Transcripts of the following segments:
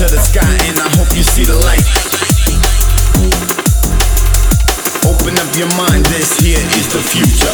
to the sky and I hope you see the light. Open up your mind, this here is the future.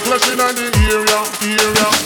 I'm on the area, area.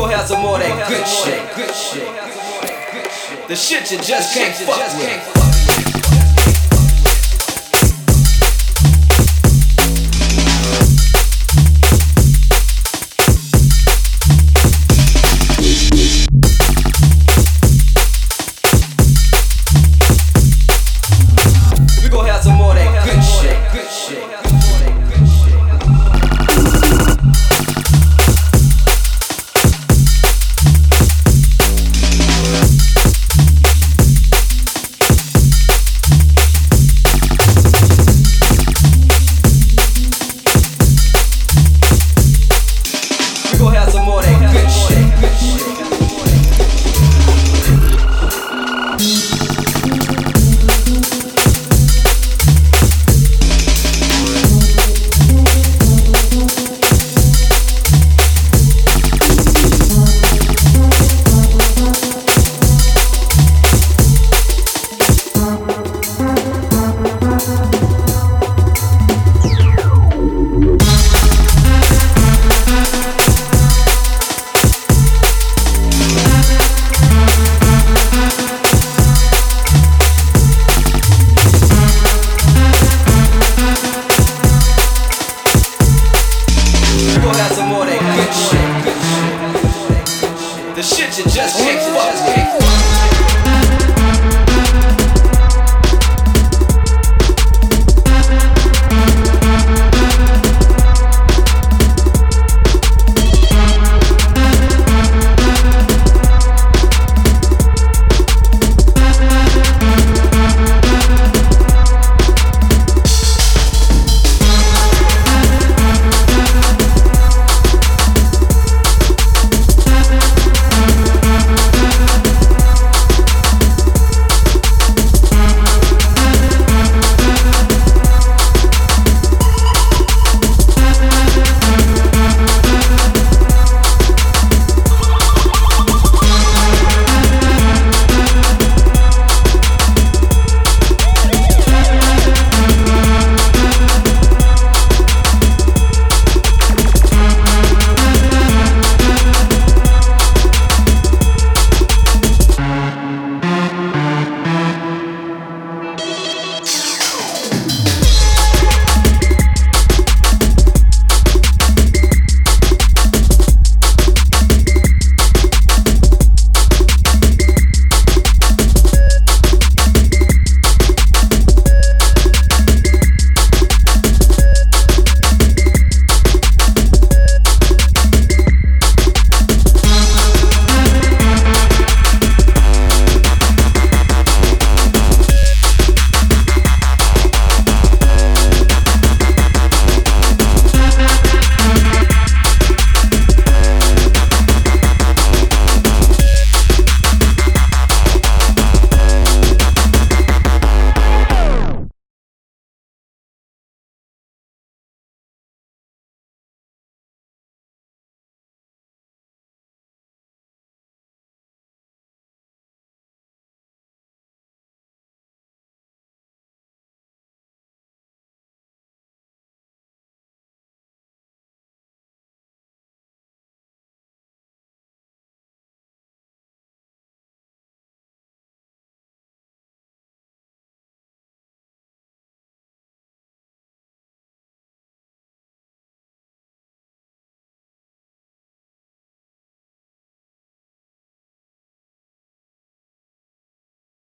Gon' have some more of that good shit. Good shit.